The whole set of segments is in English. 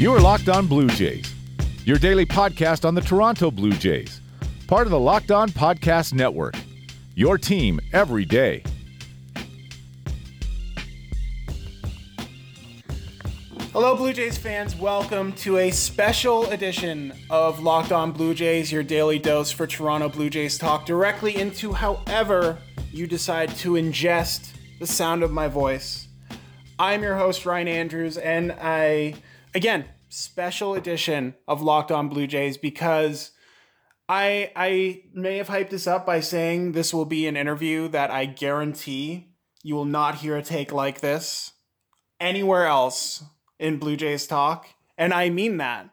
You are Locked On Blue Jays, your daily podcast on the Toronto Blue Jays, part of the Locked On Podcast Network. Your team every day. Hello, Blue Jays fans. Welcome to a special edition of Locked On Blue Jays, your daily dose for Toronto Blue Jays talk directly into however you decide to ingest the sound of my voice. I'm your host, Ryan Andrews, and I, again, special edition of Locked On Blue Jays because I I may have hyped this up by saying this will be an interview that I guarantee you will not hear a take like this anywhere else in Blue Jays talk. And I mean that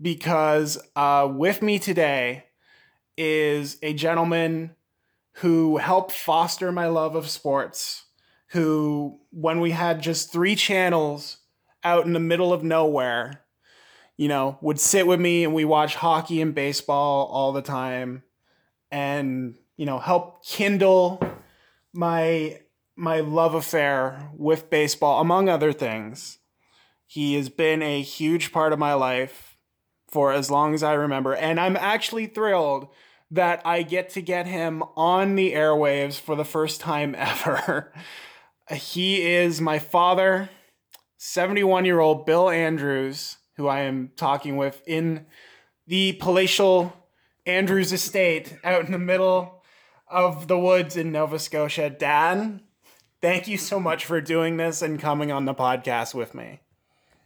because uh, with me today is a gentleman who helped foster my love of sports, who, when we had just three channels out in the middle of nowhere, you know, would sit with me and we watch hockey and baseball all the time and, you know, help kindle my my love affair with baseball among other things. He has been a huge part of my life for as long as I remember and I'm actually thrilled that I get to get him on the airwaves for the first time ever. he is my father, 71 year old Bill Andrews who I am talking with in the palatial Andrews estate out in the middle of the woods in Nova Scotia. Dad, thank you so much for doing this and coming on the podcast with me.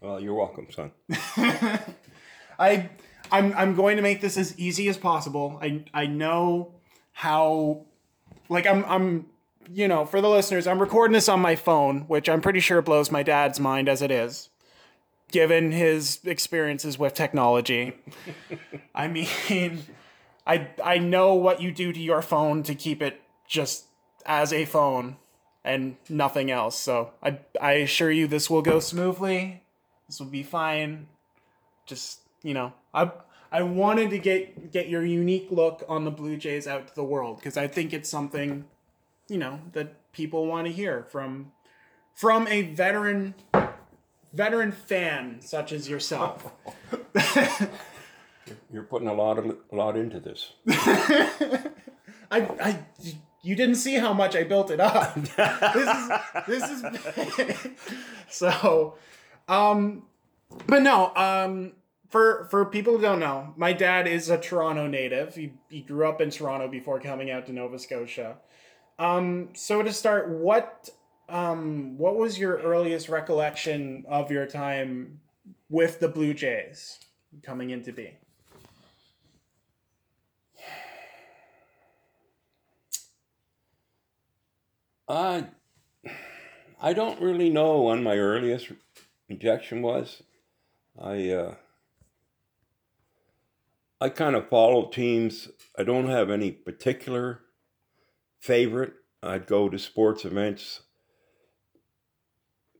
Well, you're welcome, son. I I'm I'm going to make this as easy as possible. I I know how like I'm I'm you know, for the listeners, I'm recording this on my phone, which I'm pretty sure blows my dad's mind as it is given his experiences with technology. I mean, I I know what you do to your phone to keep it just as a phone and nothing else. So I I assure you this will go smoothly. This will be fine. Just, you know, I I wanted to get get your unique look on the Blue Jays out to the world because I think it's something, you know, that people want to hear from from a veteran veteran fan such as yourself. You're putting a lot of a lot into this. I, I, you didn't see how much I built it up. this is, this is, so, um, but no, um, for for people who don't know, my dad is a Toronto native. He he grew up in Toronto before coming out to Nova Scotia. Um, so to start, what um, what was your earliest recollection of your time with the Blue Jays coming into being? I I don't really know when my earliest injection was. I uh, I kind of follow teams. I don't have any particular favorite. I'd go to sports events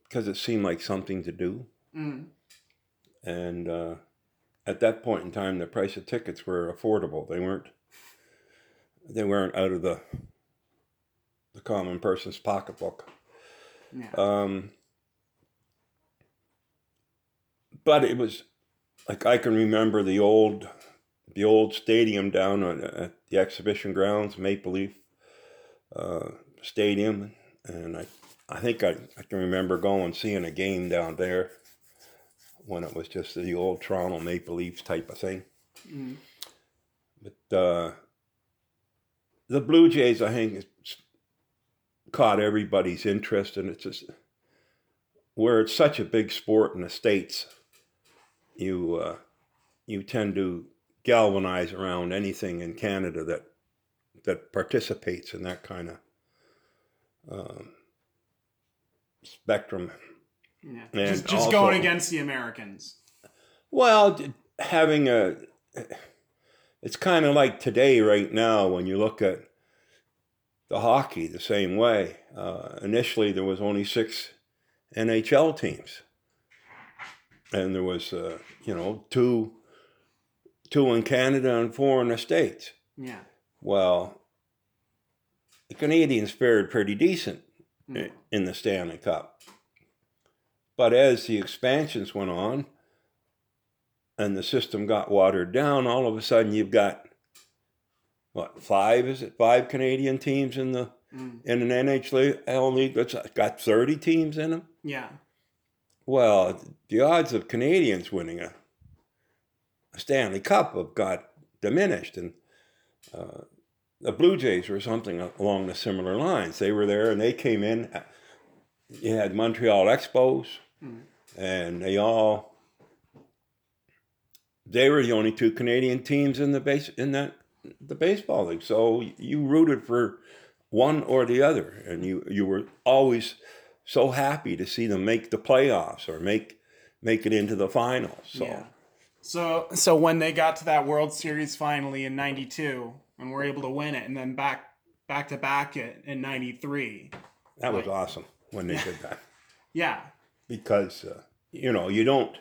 because it seemed like something to do. Mm. And uh, at that point in time, the price of tickets were affordable. They weren't. They weren't out of the the common person's pocketbook. Yeah. Um, but it was like I can remember the old the old stadium down at the exhibition grounds, Maple Leaf uh, Stadium, and I I think I, I can remember going seeing a game down there when it was just the old Toronto Maple Leafs type of thing. Mm. But uh, the Blue Jays, I think, caught everybody's interest, and it's just where it's such a big sport in the states. You uh, you tend to galvanize around anything in Canada that that participates in that kind of um, spectrum. Yeah. And just just also- going against the Americans. Well, having a, it's kind of like today, right now, when you look at the hockey the same way. Uh, initially, there was only six NHL teams, and there was, uh, you know, two, two in Canada and four in the states. Yeah. Well, the Canadians fared pretty decent Mm. in the Stanley Cup. But as the expansions went on, and the system got watered down, all of a sudden you've got what five is it five Canadian teams in the Mm. in an NHL league that's got thirty teams in them. Yeah. Well, the odds of Canadians winning a, a Stanley Cup have got diminished, and uh, the Blue Jays or something along the similar lines. They were there, and they came in. You had Montreal Expos, Mm. and they all they were the only two Canadian teams in the base in that the baseball league. So you rooted for one or the other, and you you were always so happy to see them make the playoffs or make make it into the finals. So Yeah. So so when they got to that World Series finally in '92 and were able to win it, and then back back to back it in '93. that was awesome when they did that Yeah. because uh, you know you don't.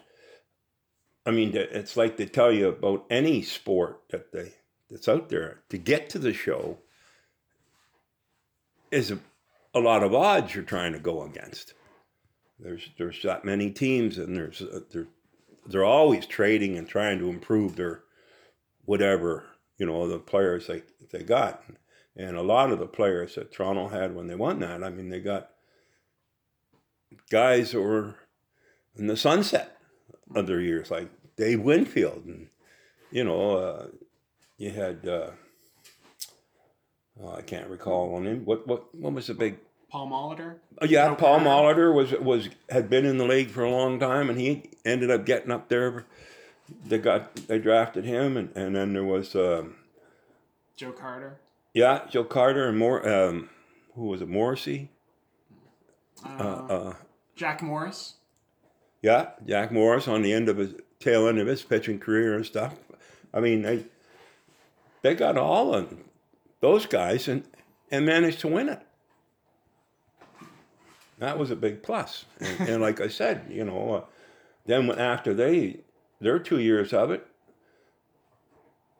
I mean, it's like they tell you about any sport that they that's out there to get to the show is a, a lot of odds you're trying to go against. There's there's that many teams, and there's uh, they're they're always trading and trying to improve their whatever you know the players they they got, and a lot of the players that Toronto had when they won that, I mean, they got guys that were in the sunset of their years, like Dave Winfield, and you know, uh, you had. Uh, oh, I can't recall on him. What what what was the big Paul Molitor. uh, yeah, Paul Paul. Molitor was was had been in the league for a long time, and he ended up getting up there. They got they drafted him, and, and then there was um, Joe Carter. yeah Joe Carter and more. Um, who was it? Morrissey. Uh, Uh, uh, Jack Morris. yeah, Jack Morris on the end of his tail end of his pitching career and stuff. I mean they they got all of those guys and and managed to win it. That was a big plus. And, and like I said, you know, uh, then after they their two years of it,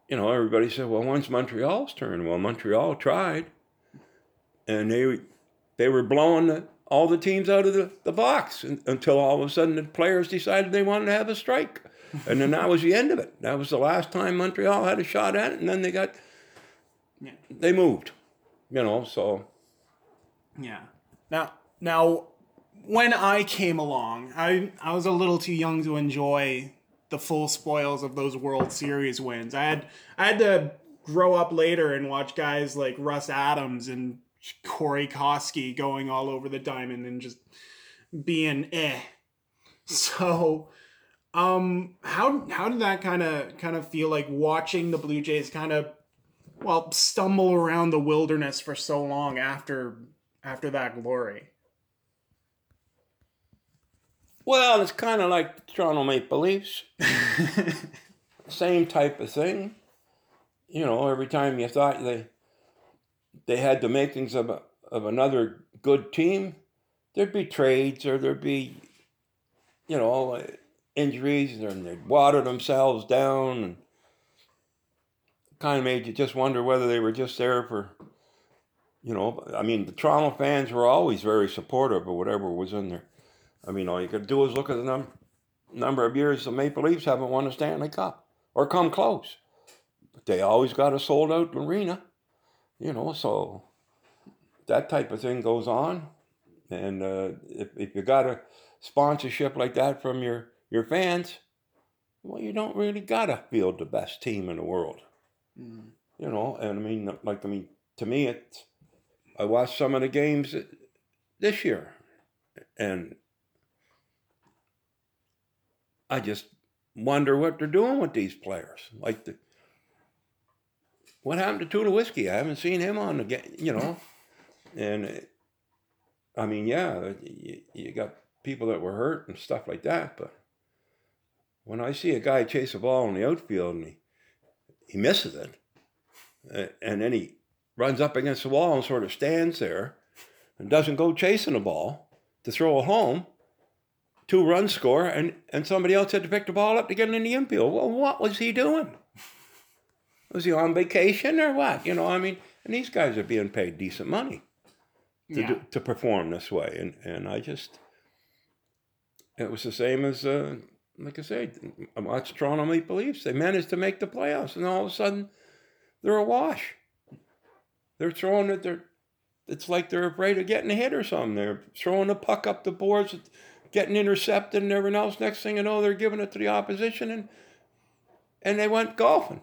you know, everybody said, "Well, when's Montreal's turn?" Well, Montreal tried, and they they were blowing the, all the teams out of the, the box un- until all of a sudden the players decided they wanted to have a strike, and then that was the end of it. That was the last time Montreal had a shot at it, and then they got Yeah. they moved, you know. So Yeah. Now, now, when I came along, I I was a little too young to enjoy the full spoils of those World Series wins. I had I had to grow up later and watch guys like Russ Adams and Corey Koskie going all over the diamond and just being eh. So, um, how how did that kind of kind of feel like watching the Blue Jays kind of well stumble around the wilderness for so long after after that glory? Well, it's kind of like the Toronto Maple Leafs. same type of thing. You know, every time you thought they they had the makings of a, of another good team, there'd be trades or there'd be, you know, injuries and they'd water themselves down and kind of made you just wonder whether they were just there for, you know, I mean, the Toronto fans were always very supportive of whatever was in there. I mean, all you could do is look at the num- number of years the Maple Leafs haven't won a Stanley Cup or come close. But they always got a sold out arena, you know, so that type of thing goes on. And uh, if, if you got a sponsorship like that from your, your fans, well, you don't really got to field the best team in the world, Mm. you know. And I mean, like, I mean, to me, it's, I watched some of the games this year and I just wonder what they're doing with these players. Like the what happened to Tulowitzki? I haven't seen him on the game, you know. And I mean, yeah, you, you got people that were hurt and stuff like that, but when I see a guy chase a ball in the outfield and he he misses it, and then he runs up against the wall and sort of stands there and doesn't go chasing the ball to throw it home two run score, and, and somebody else had to pick the ball up to get it in the infield. Well, what was he doing? Was he on vacation or what? You know, I mean, and these guys are being paid decent money to Yeah. do, to perform this way, and and I just it was the same as uh, like I said, I watched Toronto Maple Leafs. They managed to make the playoffs, and all of a sudden, they're a wash. They're throwing it. They're, it's like they're afraid of getting hit or something. They're throwing the puck up the boards, getting intercepted, and everything else. Next thing you know, they're giving it to the opposition, and and they went golfing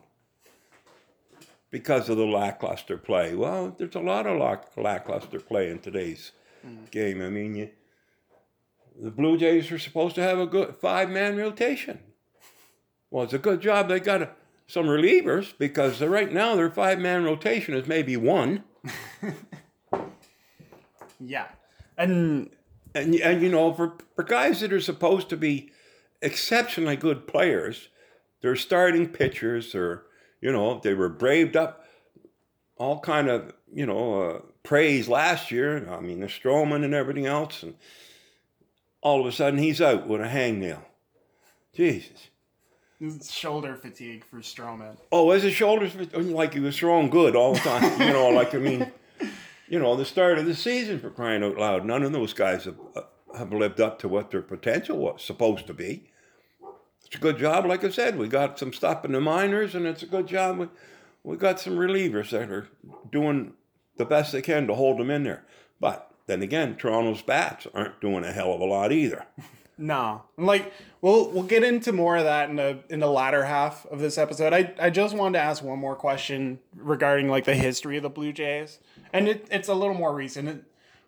because of the lackluster play. Well, there's a lot of lack, lackluster play in today's mm. game. I mean, you, the Blue Jays are supposed to have a good five man rotation. Well, it's a good job they got a, some relievers because right now their five man rotation is maybe one. yeah. And, and, and you know, for, for guys that are supposed to be exceptionally good players, they're starting pitchers or, you know, they were braved up all kind of, you know, uh, praise last year. I mean, the Stroman and everything else. And, all of a sudden he's out with a hangnail. Jesus. Shoulder fatigue for Stroman. Oh, is it shoulders? Like he was throwing good all the time. you know, like I mean, you know, the start of the season for crying out loud. None of those guys have, have lived up to what their potential was supposed to be. It's a good job, like I said. We got some stuff in the minors, and it's a good job. We, we got some relievers that are doing the best they can to hold them in there. But then again, Toronto's bats aren't doing a hell of a lot either. No, like we'll we'll get into more of that in the in the latter half of this episode. I I just wanted to ask one more question regarding like the history of the Blue Jays, and it, it's a little more recent. It,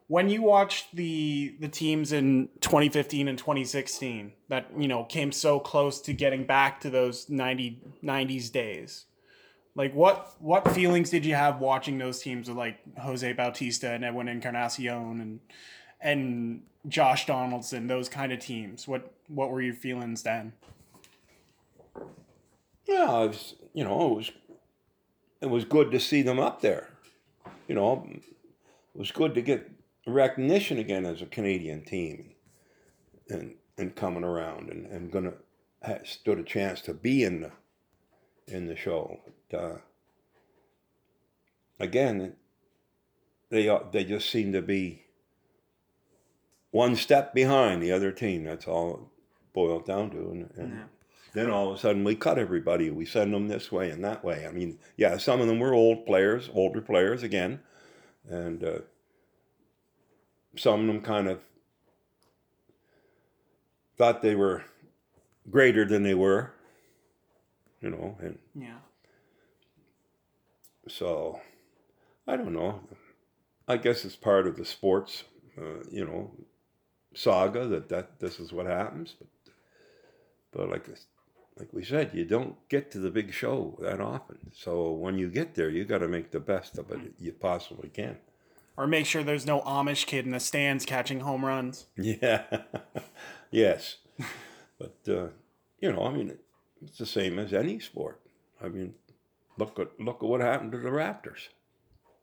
when you watched the the teams in 2015 and 2016 that you know came so close to getting back to those 90 90s days like what what feelings did you have watching those teams with like Jose Bautista and Edwin Encarnacion and and Josh Donaldson, those kind of teams? What what were your feelings then? Yeah, it was, you know, it was it was good to see them up there. You know, it was good to get recognition again as a Canadian team and and coming around and, and gonna stood a chance to be in the in the show uh, again, they they just seem to be one step behind the other team. That's all boiled down to, and, and yeah. Then all of a sudden we cut everybody. We send them this way and that way. I mean, yeah, some of them were old players, older players again, and uh, some of them kind of thought they were greater than they were, you know, and yeah. So, I don't know. I guess it's part of the sports, uh, you know, saga that, that this is what happens. But, but like like we said, you don't get to the big show that often. So when you get there, you got to make the best of it you possibly can. Or make sure there's no Amish kid in the stands catching home runs. Yeah. yes. but, uh, you know, I mean, it's the same as any sport. I mean, look at look at what happened to the Raptors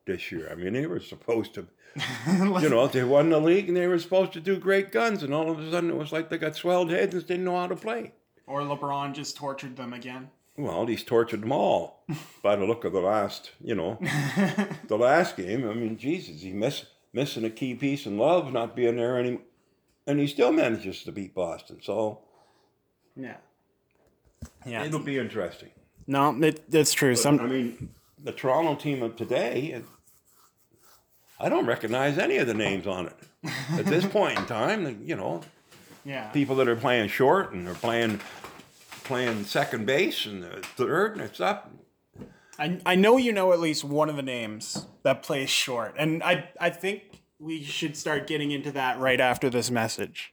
this year. I mean, they were supposed to, you know, they won the league and they were supposed to do great guns, and all of a sudden it was like they got swelled heads and didn't know how to play. Or LeBron just tortured them again. Well, he's tortured them all by the look of the last, you know, the last game. I mean, Jesus, he miss, missing a key piece in love, not being there any, and he still manages to beat Boston. So, yeah, yeah, it'll be interesting. No, it, that's true. But, Some, I mean, the Toronto team of today, I don't recognize any of the names on it at this point in time. You know, yeah, people that are playing short and they're playing playing second base and third, and it's up. I I know you know at least one of the names that plays short, and I I think we should start getting into that right after this message.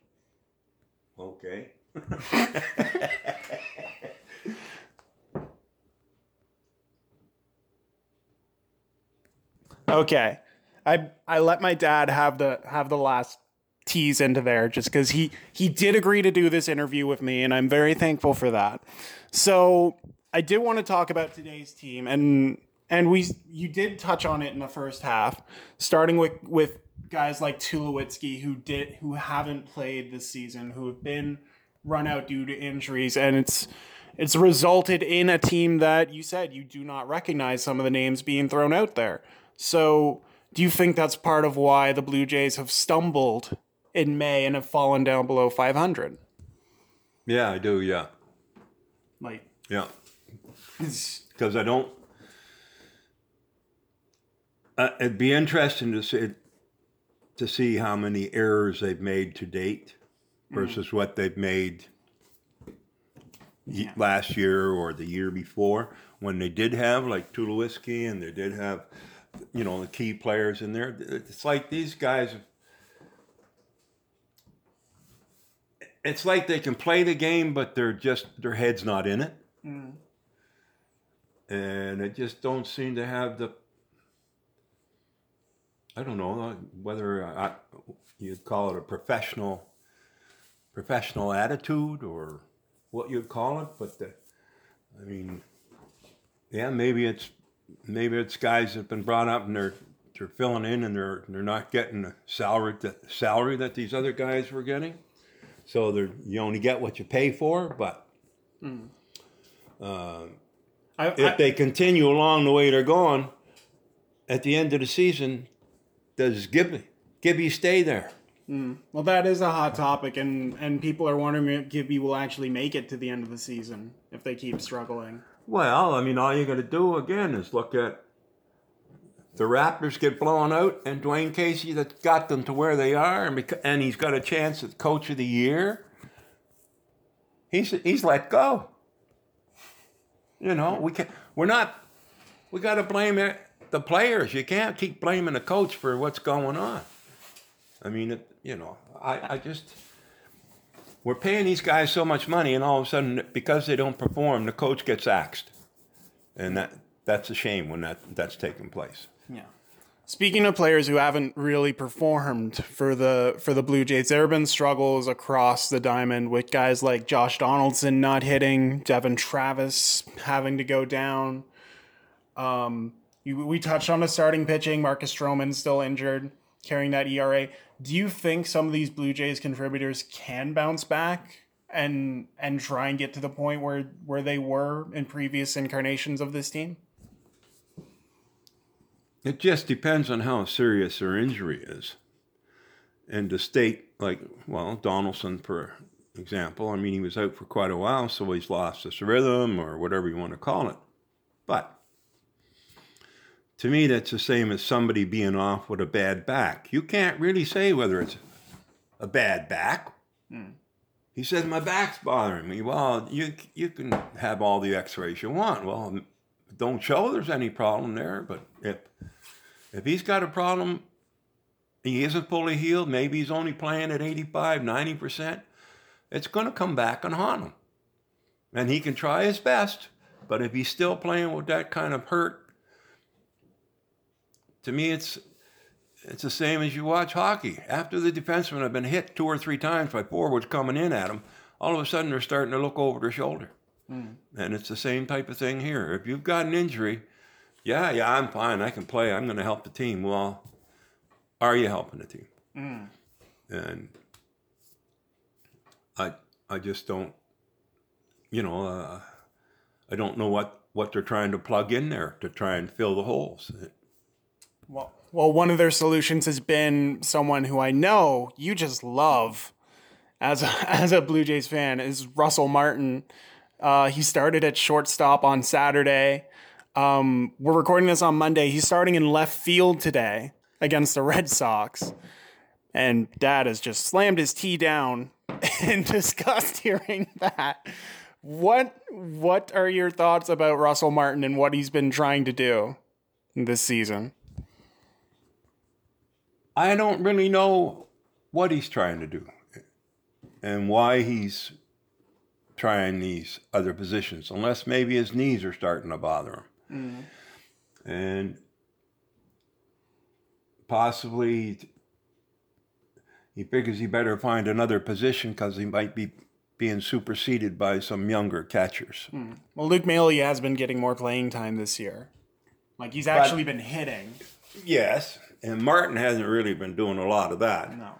Okay. Okay. I I let my dad have the have the last tease into there just because he he did agree to do this interview with me, and I'm very thankful for that. So I did want to talk about today's team, and and we you did touch on it in the first half, starting with with guys like Tulowitzki who did who haven't played this season, who have been run out due to injuries, and it's it's resulted in a team that you said you do not recognize some of the names being thrown out there. So, do you think that's part of why the Blue Jays have stumbled in May and have fallen down below 500? Yeah, I do. Yeah, Like, yeah. Because I don't. Uh, it'd be interesting to see to see how many errors they've made to date versus what they've made Yeah. last year or the year before when they did have like Tulowitzki and they did have you know the key players in there. It's like these guys. It's like they can play the game, but they're just their head's not in it. Mm, and it just don't seem to have the I don't know whether I, you'd call it a professional professional attitude or what you'd call it, but the, I mean, yeah, maybe it's maybe it's guys that've been brought up and they're they're filling in and they're they're not getting the salary the salary that these other guys were getting, so they're you only get what you pay for, but. Uh, I, if I, they continue along the way they're going, at the end of the season, does Gibby Gibby stay there? well, that is a hot topic, and and people are wondering if Gibby will actually make it to the end of the season if they keep struggling. Well, I mean, all you got to do again is look at the Raptors get blown out, and Dwane Casey that got them to where they are, and beca- and he's got a chance at Coach of the Year. He's he's let go. You know, we can we're not. We got to blame the players. You can't keep blaming the coach for what's going on. I mean, it, you know, I, I just we're paying these guys so much money, and all of a sudden, because they don't perform, the coach gets axed, and that that's a shame when that that's taking place. Yeah. Speaking of players who haven't really performed for the for the Blue Jays, there have been struggles across the diamond with guys like Josh Donaldson not hitting, Devon Travis having to go down. Um, you, we touched on the starting pitching. Marcus Stroman still injured, carrying that ERA. Do you think some of these Blue Jays contributors can bounce back and and try and get to the point where where they were in previous incarnations of this team? It just depends on how serious their injury is. And to state, like, well, Donaldson, for example, I mean, he was out for quite a while, so he's lost his rhythm or whatever you want to call it. But to me, that's the same as somebody being off with a bad back. You can't really say whether it's a bad back. Hmm. He says, My back's bothering me. Well, you, you can have all the x rays you want. Well, don't show there's any problem there, but if if he's got a problem, he isn't fully healed, maybe he's only playing at 85, 90%, it's going to come back and haunt him. And he can try his best, but if he's still playing with that kind of hurt, to me it's it's the same as you watch hockey. After the defensemen have been hit two or three times by forwards coming in at them, all of a sudden they're starting to look over their shoulder. Hmm. And it's the same type of thing here. If you've got an injury, yeah, yeah, I'm fine. I can play. I'm going to help the team. Well, are you helping the team? And I, I just don't, you know, uh, I don't know what what they're trying to plug in there to try and fill the holes. Well, well, one of their solutions has been someone who I know you just love as a, as a Blue Jays fan is Russell Martin. Uh, he started at shortstop on Saturday. Um, we're recording this on Monday. He's starting in left field today against the Red Sox. And Dad has just slammed his tee down in disgust hearing that. What what are your thoughts about Russell Martin and what he's been trying to do this season? I don't really know what he's trying to do and why he's trying these other positions, unless maybe his knees are starting to bother him. And possibly he figures he better find another position because he might be being superseded by some younger catchers. Well, Luke Maile has been getting more playing time this year. Like he's actually been hitting. Yes, and Martin hasn't really been doing a lot of that. No.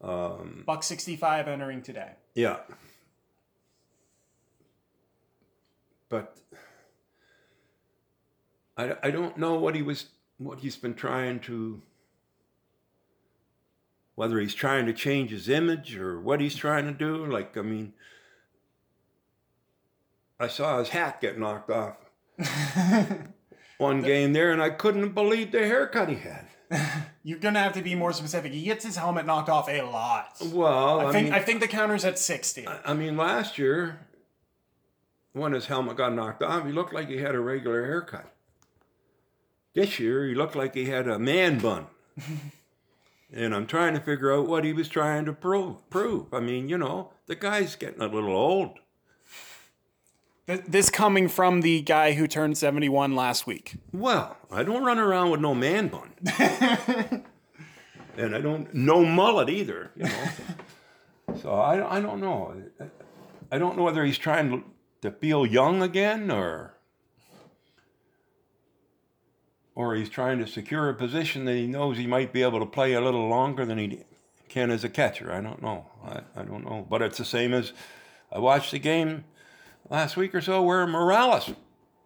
Um, Buck sixty five entering today. Yeah. But I, I don't know what he was what he's been trying to whether he's trying to change his image or what he's trying to do like I mean I saw his hat get knocked off one game there, and I couldn't believe the haircut he had. You're gonna have to be more specific. He gets his helmet knocked off a lot. Well, I, I think mean, I think the counter's at sixty. I mean, last year when his helmet got knocked off, he looked like he had a regular haircut. This year, he looked like he had a man bun. and I'm trying to figure out what he was trying to prove. Prove. I mean, you know, the guy's getting a little old. This coming from the guy who turned seventy-one last week. Well, I don't run around with no man bun. and I don't no mullet either, you know. so I, I don't know. I don't know whether he's trying to feel young again or or he's trying to secure a position that he knows he might be able to play a little longer than he can as a catcher. I don't know. I, I don't know. But it's the same as I watched the game last week or so where Morales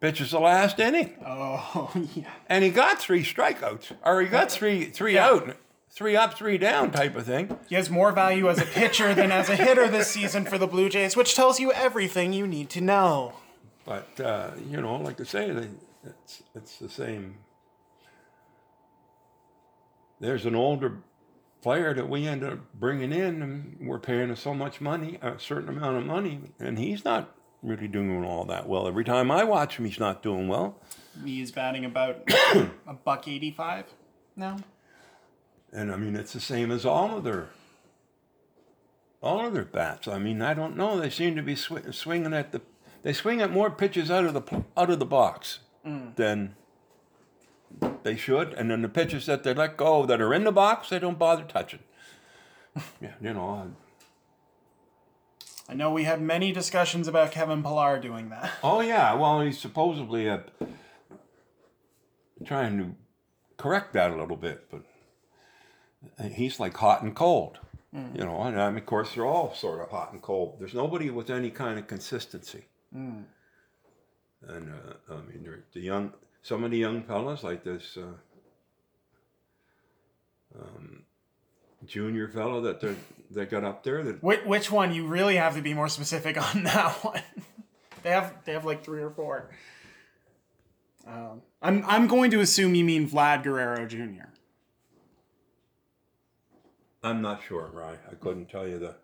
pitches the last inning Oh yeah. and he got three strikeouts, or he got three three out, three up, three down type of thing. He has more value as a pitcher than as a hitter this season for the Blue Jays, which tells you everything you need to know. But uh, you know, like I say, it's it's the same. There's an older player that we end up bringing in, and we're paying him so much money, a certain amount of money, and he's not really doing all that well. Every time I watch him, he's not doing well. He's batting about a buck eighty-five now. And I mean, it's the same as all of their all of their bats. I mean, I don't know. They seem to be sw- swinging at the. They swing at more pitches out of the out of the box mm. than they should, and then the pitches that they let go that are in the box, they don't bother touching. yeah, you know. I know we had many discussions about Kevin Pillar doing that. Oh yeah, well he's supposedly uh, trying to correct that a little bit, but he's like hot and cold. You know, and I mean, of course they're all sort of hot and cold. There's nobody with any kind of consistency. And uh, I mean, the young, some of the young fellas like this uh, um, junior fellow that they they got up there that Which, which one? You really have to be more specific on that one. they have they have like three or four. Um, I'm I'm going to assume you mean Vlad Guerrero Jr. I'm not sure, right? I couldn't tell you the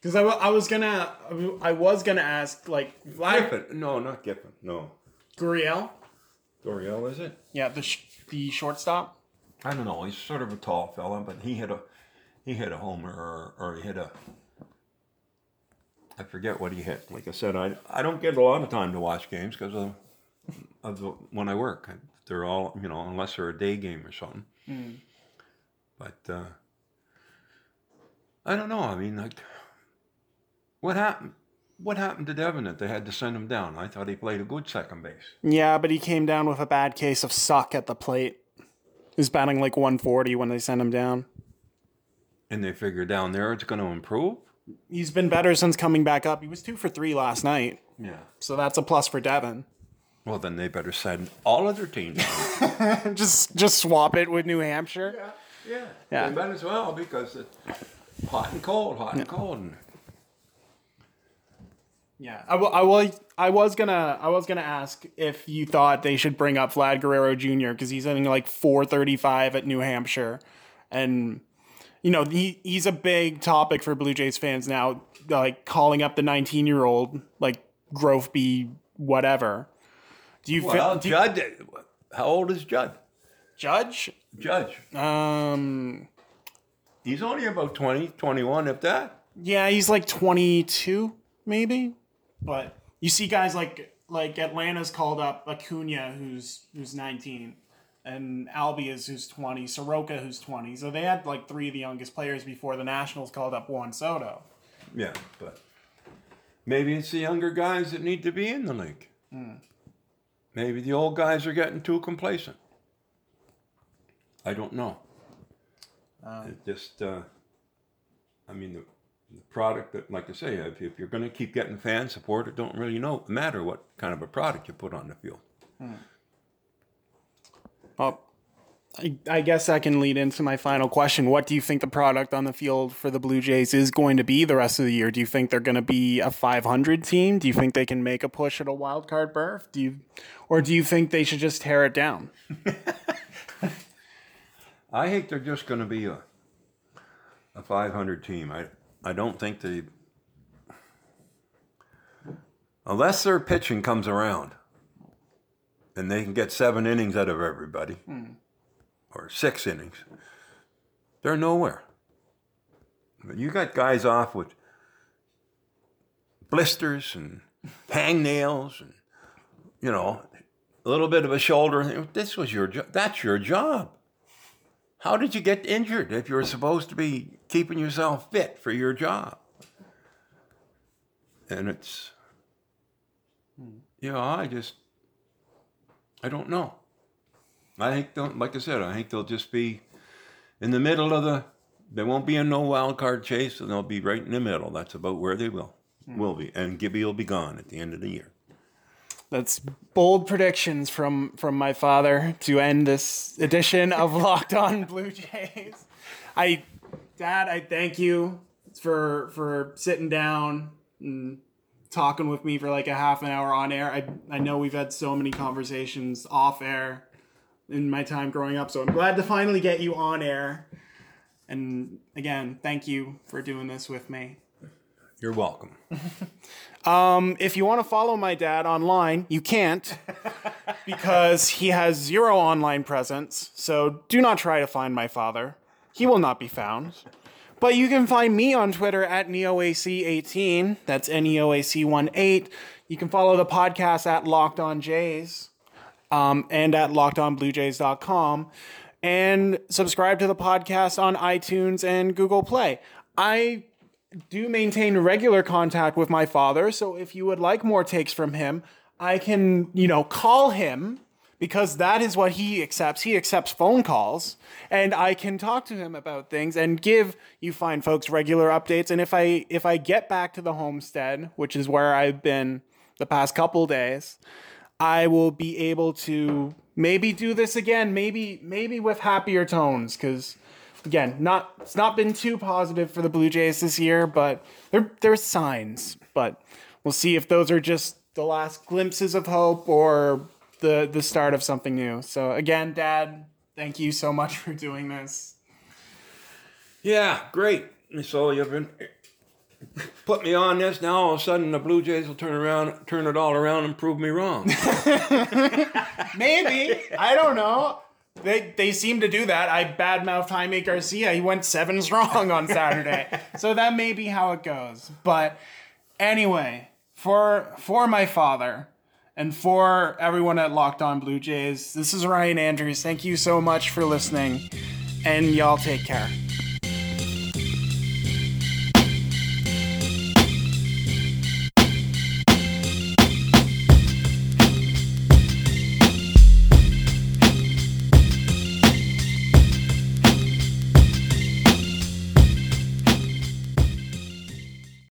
Because I, I was gonna I was gonna ask like Vlad Giffen. No, not Giffen. No, Gurriel. Doriel is it? Yeah, the sh- the shortstop. I don't know. He's sort of a tall fella, but he hit a he hit a homer or, or he hit a I forget what he hit. Like I said, I I don't get a lot of time to watch games because of of the, when I work. They're all you know, unless they're a day game or something. But uh, I don't know. I mean, like, what happened? What happened to Devin that they had to send him down? I thought he played a good second base. Yeah, but he came down with a bad case of suck at the plate. He was batting like 140 when they sent him down. And they figured down there it's going to improve. He's been better since coming back up. He was two for three last night, Yeah. so that's a plus for Devin. Well, then they better send all other teams. down. just just swap it with New Hampshire. Yeah, Yeah. yeah. They might as well because it's hot and cold, hot and cold. And Yeah, I, wa- I was I was gonna I was gonna ask if you thought they should bring up Vlad Guerrero Jr. because he's hitting like 435 at New Hampshire, and you know he he's a big topic for Blue Jays fans now, like calling up the 19 year old like Grofby whatever. Do you well, feel do you- how old is Judd? Judge? Judge. Um, He's only about 20, 21, if that. yeah, he's like 22 maybe, but you see guys like like Atlanta's called up Acuna who's who's 19 and Albies who's 20, Soroka who's 20. So they had like three of the youngest players before the Nationals called up Juan Soto. Yeah, but maybe it's the younger guys that need to be in the league. Maybe the old guys are getting too complacent. I don't know. it just, uh, I mean, the product that, like I say, if, if you're going to keep getting fan support, it don't really know matter what kind of a product you put on the field. Hmm. Well, I, I guess I can lead into my final question. What do you think the product on the field for the Blue Jays is going to be the rest of the year? Do you think they're going to be a 500 team? Do you think they can make a push at a wild card berth? Do you, or do you think they should just tear it down? I think they're just going to be a a 500 team. I I don't think they unless their pitching comes around and they can get seven innings out of everybody Hmm. or six innings. They're nowhere. But you got guys off with blisters and hangnails and you know a little bit of a shoulder. This was your job. That's your job. How did you get injured if you're supposed to be keeping yourself fit for your job? And it's, you know, I just, I don't know. I think, don't, like I said, I think they'll just be in the middle of the, they won't be in no wild card chase, and they'll be right in the middle. That's about where they will, hmm. will be. And Gibby will be gone at the end of the year. That's bold predictions from from my father to end this edition of Locked On Blue Jays. I, Dad, I thank you for for sitting down and talking with me for like a half an hour on air. I I know we've had so many conversations off air in my time growing up, so I'm glad to finally get you on air. And again, thank you for doing this with me. You're welcome. If you want to follow my dad online, you can't because he has zero online presence. So do not try to find my father. He will not be found. But you can find me on Twitter at NeoAC18. That's NEOAC18. You can follow the podcast at Locked On Jays um, and at lockedonbluejays.com. And subscribe to the podcast on iTunes and Google Play. I do maintain regular contact with my father, so if you would like more takes from him, I can, you know, call him because that is what he accepts. He accepts phone calls, and I can talk to him about things and give you fine folks regular updates. And if I if I get back to the homestead, which is where I've been the past couple days, I will be able to maybe do this again, maybe maybe with happier tones cuz again, not it's not been too positive for the Blue Jays this year, but there there's signs, but we'll see if those are just the last glimpses of hope or the the start of something new. So again, dad, thank you so much for doing this. Yeah, great. So you've been put me on this. Now all of a sudden the Blue Jays will turn around, turn it all around, and prove me wrong. Maybe. I don't know. They they seem to do that. I badmouthed Jaime Garcia. He went seven strong on Saturday. so that may be how it goes. But anyway, for for my father and for everyone at Locked On Blue Jays, this is Ryan Andrews. Thank you so much for listening. And y'all take care.